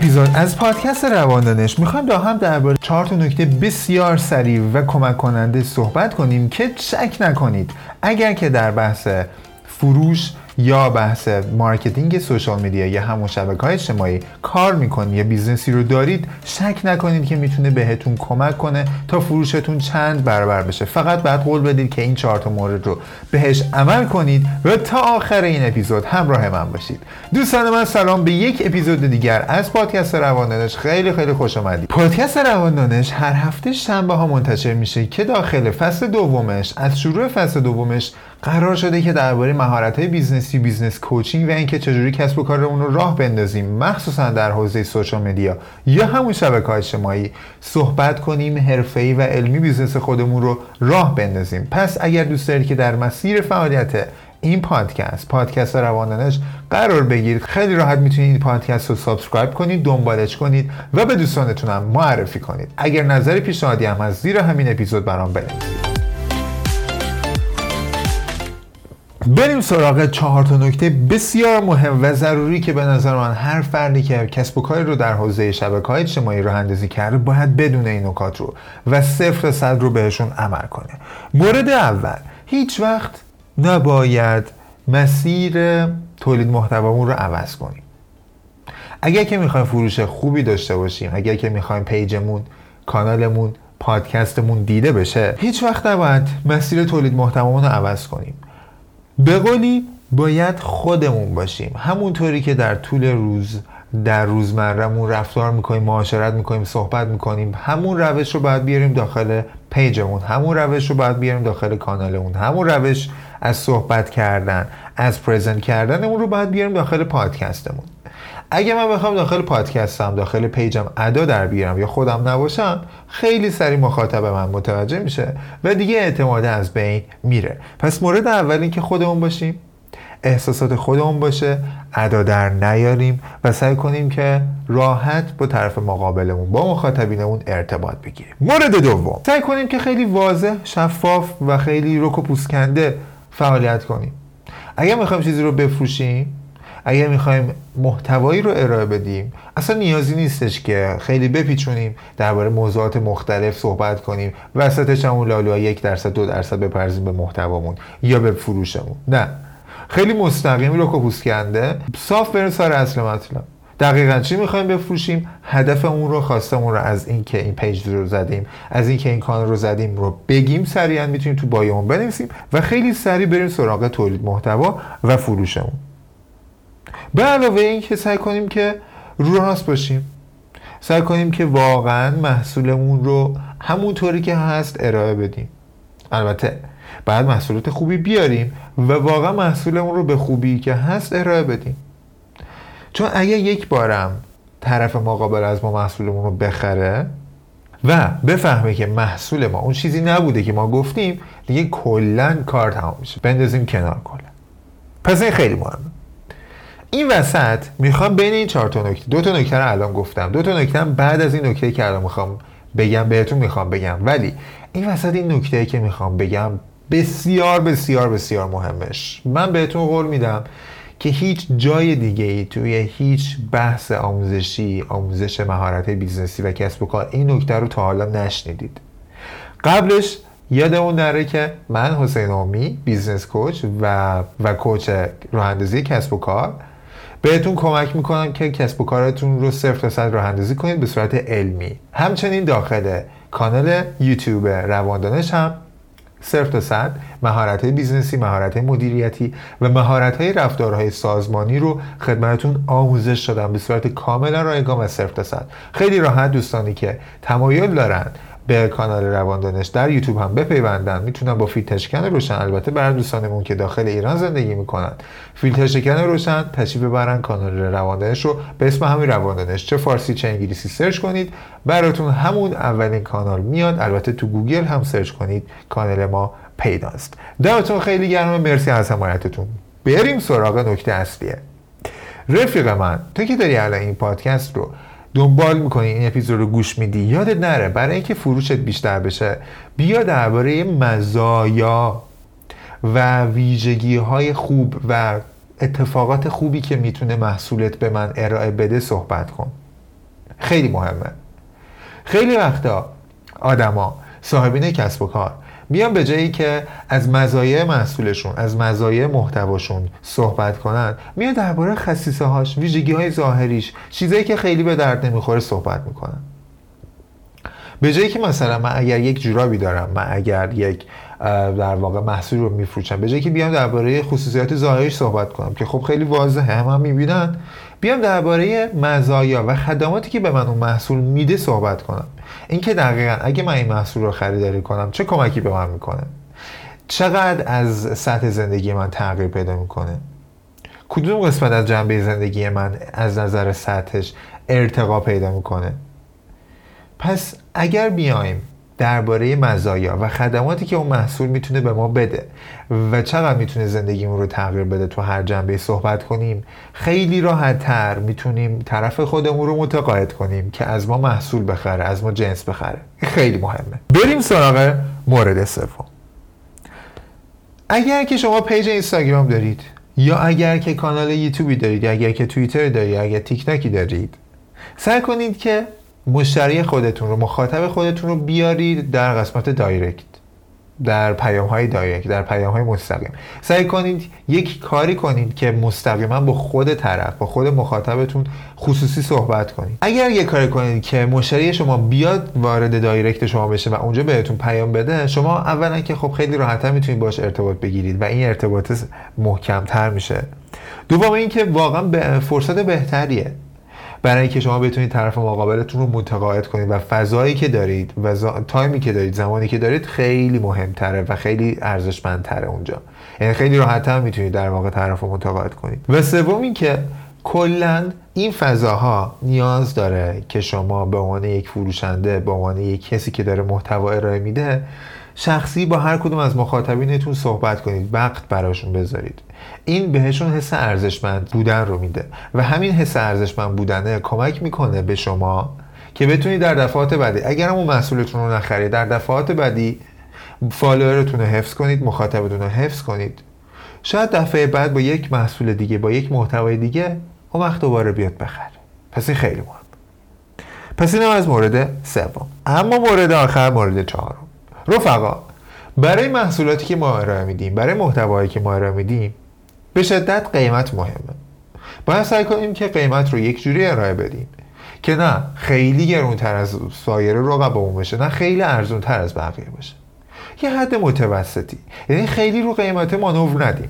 اپیزود از پادکست رواندانش. می‌خوایم با هم درباره چهار تا نکته بسیار سریع و کمک کننده صحبت کنیم که شک نکنید. اگر که در بحث فروش یا بحث marketing social media یا همون شبکه های اجتماعی کار می‌کنید یا business ی رو دارید شک نکنید که می‌تونه بهتون کمک کنه تا فروشتون چند برابر بشه. فقط بعد قول بدید که این چهار تا مورد رو بهش عمل کنید و تا آخر این اپیزود همراه من باشید. دوستان من سلام به یک اپیزود دیگر از پادکست رواندانش خیلی خیلی خوش آمدید پادکست رواندانش هر هفته شنبه ها منتشر میشه که داخل فصل دومش از شروع فصل دومش قرار شده که درباره مهارت های business ی business coaching و اینکه چجوری کسب و کارمون رو راه بندازیم مخصوصا در حوزه social media یا همون شبکه های اجتماعی صحبت کنیم حرفه‌ای و علمی business خودمون رو راه بندازیم. پس اگر دوست دارید که در مسیر فعالیت این پادکست پادکست رواندانش قرار بگیرید خیلی راحت می‌تونید این پادکست رو subscribe کنید دنبالش کنید و به دوستانتون هم معرفی کنید. اگر نظر پیشنهادی هم از زیر همین اپیزود برام بنویسید. بریم سراغ چهار تا نکته بسیار مهم و ضروری که به نظر من هر فردی که کسب و کاری رو در حوزه شبکه های اجتماعی راه اندازی کرده باید بدونه این نکات رو و صفر صد رو بهشون عمل کنه. مورد اول هیچ وقت نباید مسیر تولید محتوامون رو عوض کنیم. اگر که می‌خوایم فروش خوبی داشته باشیم اگر که می‌خوایم پیجمون کانالمون پادکستمون دیده بشه هیچ وقت نباید مسیر تولید محتوامون رو عوض کنیم. به قولی باید خودمون باشیم. همونطوری که در طول روز در روزمرهمون رفتار می‌کنیم معاشرت می‌کنیم صحبت می‌کنیم همون روش رو باید بیاریم داخل پیجمون همون روش رو باید بیاریم داخل کانالمون همون روش از صحبت کردن از پرزنت کردنمون رو باید بیاریم داخل پادکستمون. اگه من بخوام داخل پادکستم داخل پیجم ادا در بیارم یا خودم نباشم خیلی سری مخاطب من متوجه میشه و دیگه اعتماد از بین میره. پس مورد اول این که خودمون باشیم احساسات خودمون باشه ادا در نیاریم و سعی کنیم که راحت با طرف مقابلمون با مخاطبینمون ارتباط بگیریم. مورد دوم سعی کنیم که خیلی واضح شفاف و خیلی رک و پوسکنده فعالیت کنیم. اگر می‌خوایم چیزی رو بفروشیم اگر می‌خوایم محتوایی رو ارائه بدیم اصلا نیازی نیستش که خیلی بپیچونیم درباره موضوعات مختلف صحبت کنیم. وسطش همون لالوها یک درصد دو درصد بپرزیم به محتوامون یا به فروشمون. نه. خیلی مستقیم رو پوست کنده صاف بریم سر اصل مطلب. دقیقا چی می‌خوایم بفروشیم؟ هدف اون رو خواستمون رو از این که این پیج رو زدیم از این که این کانال رو زدیم رو بگیم. سریعا می‌تونیم تو بایمون بنویسیم و خیلی سریع بریم سراغ تولید محتوا و فروشمون. به علاوه این که سعی کنیم که رو راست باشیم. سعی کنیم که واقعا محصولمون رو همونطوری که هست ارائه بدیم. البته بعد محصولات خوبی بیاریم و واقعا محصولمون رو به خوبی که هست ارائه بدیم. چون اگه یک بارم طرف مقابل از ما محصولمون رو بخره و بفهمه که محصول ما اون چیزی نبوده که ما گفتیم دیگه کلا کار تمام میشه. بندازیم کنار کلا. پس این خیلی مهمه. این وسط می‌خوام بین این چهار تا نکته دو تا نکته رو الان گفتم. دو تا نکته بعد از این نکته که الان می‌خوام بگم بهتون می‌خوام بگم. ولی این وسط این نکته که می‌خوام بگم بسیار بسیار بسیار مهمش. من بهتون قول میدم که هیچ جای دیگه ای توی هیچ بحث آموزشی آموزش مهارت business ی و کسب و کار این نکته رو تا حالا نشنیدید. قبلش یادمون نره که من حسین آمی business coach و و coach راه کسب و کار بهتون کمک می‌کنم که کسب و کارتون رو صفر تا صد راه اندازی کنید به صورت علمی. همچنین داخل کانال یوتیوب رواندانش هم صفر تا صد مهارت business ی مهارت مدیریتی و مهارت های رفتارهای سازمانی رو خدمتتون آموزش دادم به صورت کاملا رایگان و صفر تا صد. خیلی راحت دوستانی که تمایل دارن به کانال رواندانش در یوتیوب هم بپیوندن. می‌تونن با فیلتر شکن روشن البته برای دوستانمون که داخل ایران زندگی می‌کنن. فیلتر شکن روشن تشریف ببرن کانال رواندانش رو به اسم همین رواندانش چه فارسی چه انگلیسی search کنید. براتون همون اولین کانال میاد. البته تو گوگل هم search کنید. کانال ما پیداست. دمتون خیلی گرمه. مرسی از حمایتتون. بریم سراغ نکته اصلیه. رفیق من تو که داری الان این پادکست رو؟ دنبال می‌کنی این اپیزود رو گوش میدی؟ یادت نره. برای اینکه فروشت بیشتر بشه بیا درباره مزایا و ویژگی های خوب و اتفاقات خوبی که می‌تونه محصولت به من ارائه بده صحبت کن. خیلی مهمه. خیلی وقتا آدما صاحبین کسب و کار میان به جایی که از مزایای محصولشون از مزایای محتواشون صحبت کنن میان درباره خصیصه هاش ویژگی های ظاهریش چیزایی که خیلی به درد نمی‌خوره صحبت می‌کنن. به جایی که مثلا من اگر یک جورابی دارم من اگر یک در واقع محصول رو میفروشم به جایی که بیام درباره خصوصیات ظاهریش صحبت کنم که خب خیلی واضحه هم, هم می‌بینن بیام درباره مزایا و خدماتی که به من اون محصول میده صحبت کنم. اینکه دقیقا اگه من این محصول رو خریداری کنم چه کمکی به من می‌کنه؟ چقدر از سطح زندگی من تغییر پیدا می‌کنه؟ کدوم قسمت از جنبه زندگی من از نظر سطحش ارتقا پیدا می‌کنه؟ پس اگر بیایم درباره مزایا و خدماتی که اون محصول می‌تونه به ما بده. و چقدر می‌تونه زندگیمون رو تغییر بده تو هر جنبه صحبت کنیم؟ خیلی راحت تر می‌تونیم طرف خودمون رو متقاعد کنیم که از ما محصول بخره از ما جنس بخره. خیلی مهمه. بریم سراغ مورد سوم. اگر که شما پیج اینستاگرام دارید یا اگر که کانال یوتیوبی دارید یا اگر که توییتر دارید یا اگر تیک تاکی دارید سعی کنید که مشتری خودتون رو مخاطب خودتون رو بیارید در قسمت دایرکت در پیام های دایرکت در پیام های مستقیم. سعی کنید یک کاری کنید که مستقیما با خود طرف با خود مخاطبتون خصوصی صحبت کنید. اگر یک کاری کنید که مشتری شما بیاد وارد دایرکت شما بشه و اونجا بهتون پیام بده شما اولا که خب خیلی راحتتر می‌تونید باش ارتباط بگیرید و این ارتباط محکمتر میشه. دوم اینکه واقعا به فرصت بهتریه. برای اینکه شما بتونید طرف مقابلتون رو متقاعد کنید و فضایی که دارید و تایمی که دارید زمانی که دارید خیلی مهمتره و خیلی ارزشمندتره اونجا. یعنی خیلی راحت هم می‌تونید در واقع طرف متقاعد کنید. و سوم اینکه کلا این فضاها نیاز داره که شما به عنوان یک فروشنده به عنوان یک کسی که داره محتوا ارائه میده شخصی با هر کدوم از مخاطبینتون صحبت کنید وقت براشون بذارید. این بهشون حس ارزشمند بودن رو میده و همین حس ارزشمند بودنه کمک می‌کنه به شما که بتونید در دفعات بعدی اگر اون محصولتون رو نخرید در دفعات بعدی فالوورتون رو حفظ کنید مخاطبتون رو حفظ کنید. شاید دفعه بعد با یک محصول دیگه با یک محتوای دیگه اون وقت دوباره بیاد بخره. پس این خیلی مهم. پس اینم از مورد سوم. اما مورد آخر مورد چهارم. رفقا برای محصولاتی که ما ارائه میدیم برای محتوایی که ما ارائه میدیم به شدت قیمت مهمه. باید سعی کنیم که قیمت رو یک جوری ارائه بدیم که نه خیلی گرونتر از سایر رقبامون بشه نه خیلی ارزونتر از بقیه باشه یه حد متوسطی. یعنی خیلی رو قیمت مانور ندیم.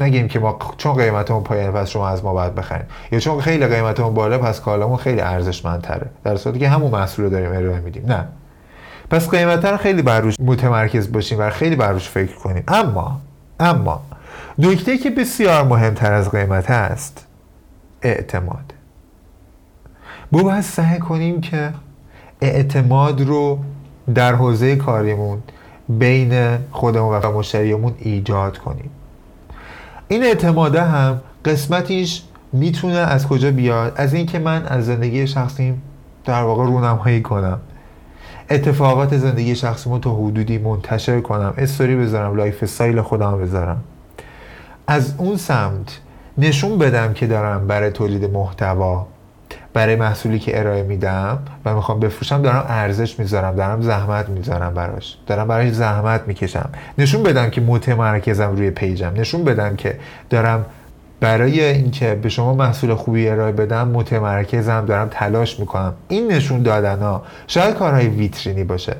نگیم که ما چون قیمتمون پایینه پس شما از ما باید بخریم. یا چون خیلی قیمتمون بالا پس کالامون خیلی ارزشمندتره. در صورتی که همون محصول رو داریم ارائه میدیم. نه. پس قیمت رو خیلی بر روش متمرکز باشیم و خیلی بر روش فکر کنیم. اما اما نکته که بسیار مهمتر از قیمت هست اعتماد. ما باید سعی کنیم که اعتماد رو در حوزه کاریمون بین خودمون و مشتریمون ایجاد کنیم. این اعتماده هم قسمتیش می‌تونه از کجا بیاد؟ از اینکه من از زندگی شخصیم در واقع رونمایی کنم. اتفاقات زندگی شخصیمو تا حدودی منتشر کنم. استوری بذارم lifestyle خودم بذارم. از اون سمت نشون بدم که دارم برای تولید محتوا برای محصولی که ارائه میدم و می‌خوام بفروشم دارم ارزش می‌ذارم دارم زحمت می‌ذارم براش. دارم براش زحمت می‌کشم. نشون بدم که متمرکزم روی پیجم. نشون بدم که دارم برای اینکه به شما محصول خوبی ارائه بدم متمرکزم دارم تلاش می‌کنم. این نشون دادن ها شاید کارهای ویترینی باشه.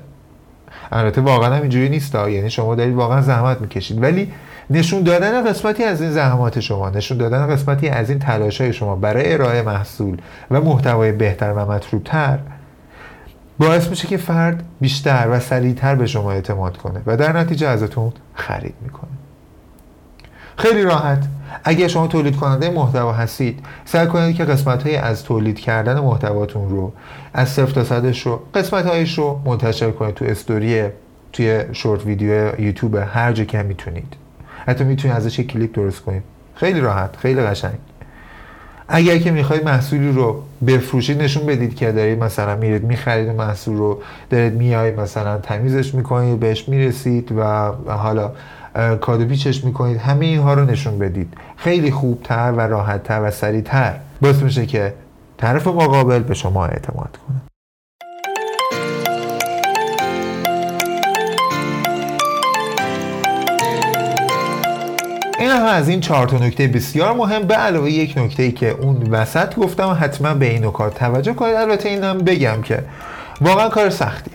البته واقعا هم اینجوری نیست یعنی شما دارید واقعا زحمت می‌کشید. ولی نشون دادن قسمتی از این زحمات شما نشون دادن قسمتی از این تلاش های شما برای ارائه محصول و محتوای بهتر و مطلوبتر باعث میشه که فرد بیشتر و سریعتر به شما اعتماد کنه و در نتیجه ازتون خرید می‌کنه. خیلی راحت. اگر شما تولید کننده محتوا هستید سعی کنید که قسمت های از تولید کردن محتواتون رو از صفر تا صدش رو قسمت هایش رو منتشر کنید تو استوری توی شورت ویدیو یوتیوب هر جا که می‌تونید. حتی می‌تونید ازش یک کلیپ درست کنید. خیلی راحت خیلی قشنگ. اگر که می‌خواید محصولی رو بفروشید نشون بدید که دارید مثلا میرید می‌خرید محصول رو دارید میایید مثلا تمیزش می‌کنید بهش می‌رسید و حالا کادو پیچش می‌کنید همه اینها رو نشون بدید. خیلی خوبتر و راحتتر و سریعتر. باعث میشه که طرف مقابل به شما اعتماد کنه. این هم از این چهار تا نکته بسیار مهم به علاوه یک نکته ای که اون وسط گفتم حتما به این نکات توجه کنید. البته اینم بگم که واقعا کار سختیه.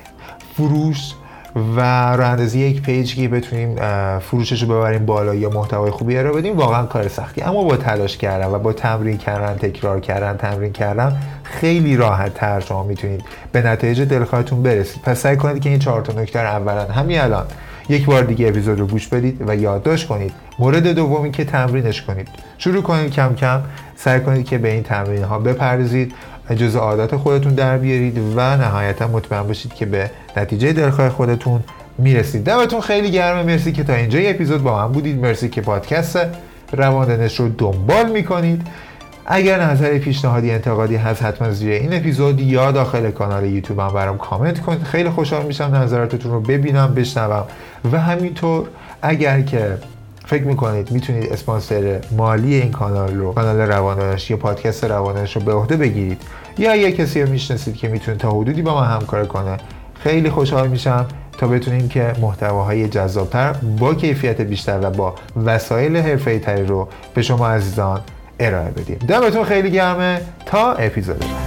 فروش و راه اندازی یک پیج که بتونیم فروشش رو ببریم بالا یا محتوای خوبی رو بدیم واقعا کار سختی. اما با تلاش کردن و با تمرین کردن تکرار کردن تمرین کردن خیلی راحت تر شما می‌تونید به نتایج دلخواهتون برسید. پس سعی کنید که این چهار تا نکته اولا همین الان یک بار دیگه اپیزود رو گوش بدید و یادداشت کنید. مورد دومی که تمرینش کنید. شروع کنید کم کم. سعی کنید که به این تمرین ها بپردازید. جزء عادت خودتون در بیارید و نهایتا مطمئن باشید که به نتیجه دلخواه خودتون می‌رسید. دمتون خیلی گرمه مرسی که تا اینجا اپیزود با من بودید. مرسی که پادکست رواندنش رو دنبال می‌کنید. اگر نظر پیشنهادی انتقادی هست حتما زیر این اپیزود یا داخل کانال یوتیوب هم برام کامنت کنید. خیلی خوشحال میشم نظراتتون رو ببینم بشنوم. و همینطور اگر که فکر می‌کنید می‌تونید اسپانسر مالی این کانال رو کانال روانش یا پادکست روانش رو به عهده بگیرید؟ یا اگر کسی رو می‌شناسید که می‌تونه تا حدودی با ما همکار کنه خیلی خوشحال میشم تا بتونیم که محتواهای جذابتر با کیفیت بیشتر و با وسایل حرفه‌ای تری رو به شما عزیزان ارائه بدیم. دمتون خیلی گرمه. تا اپیزود بعد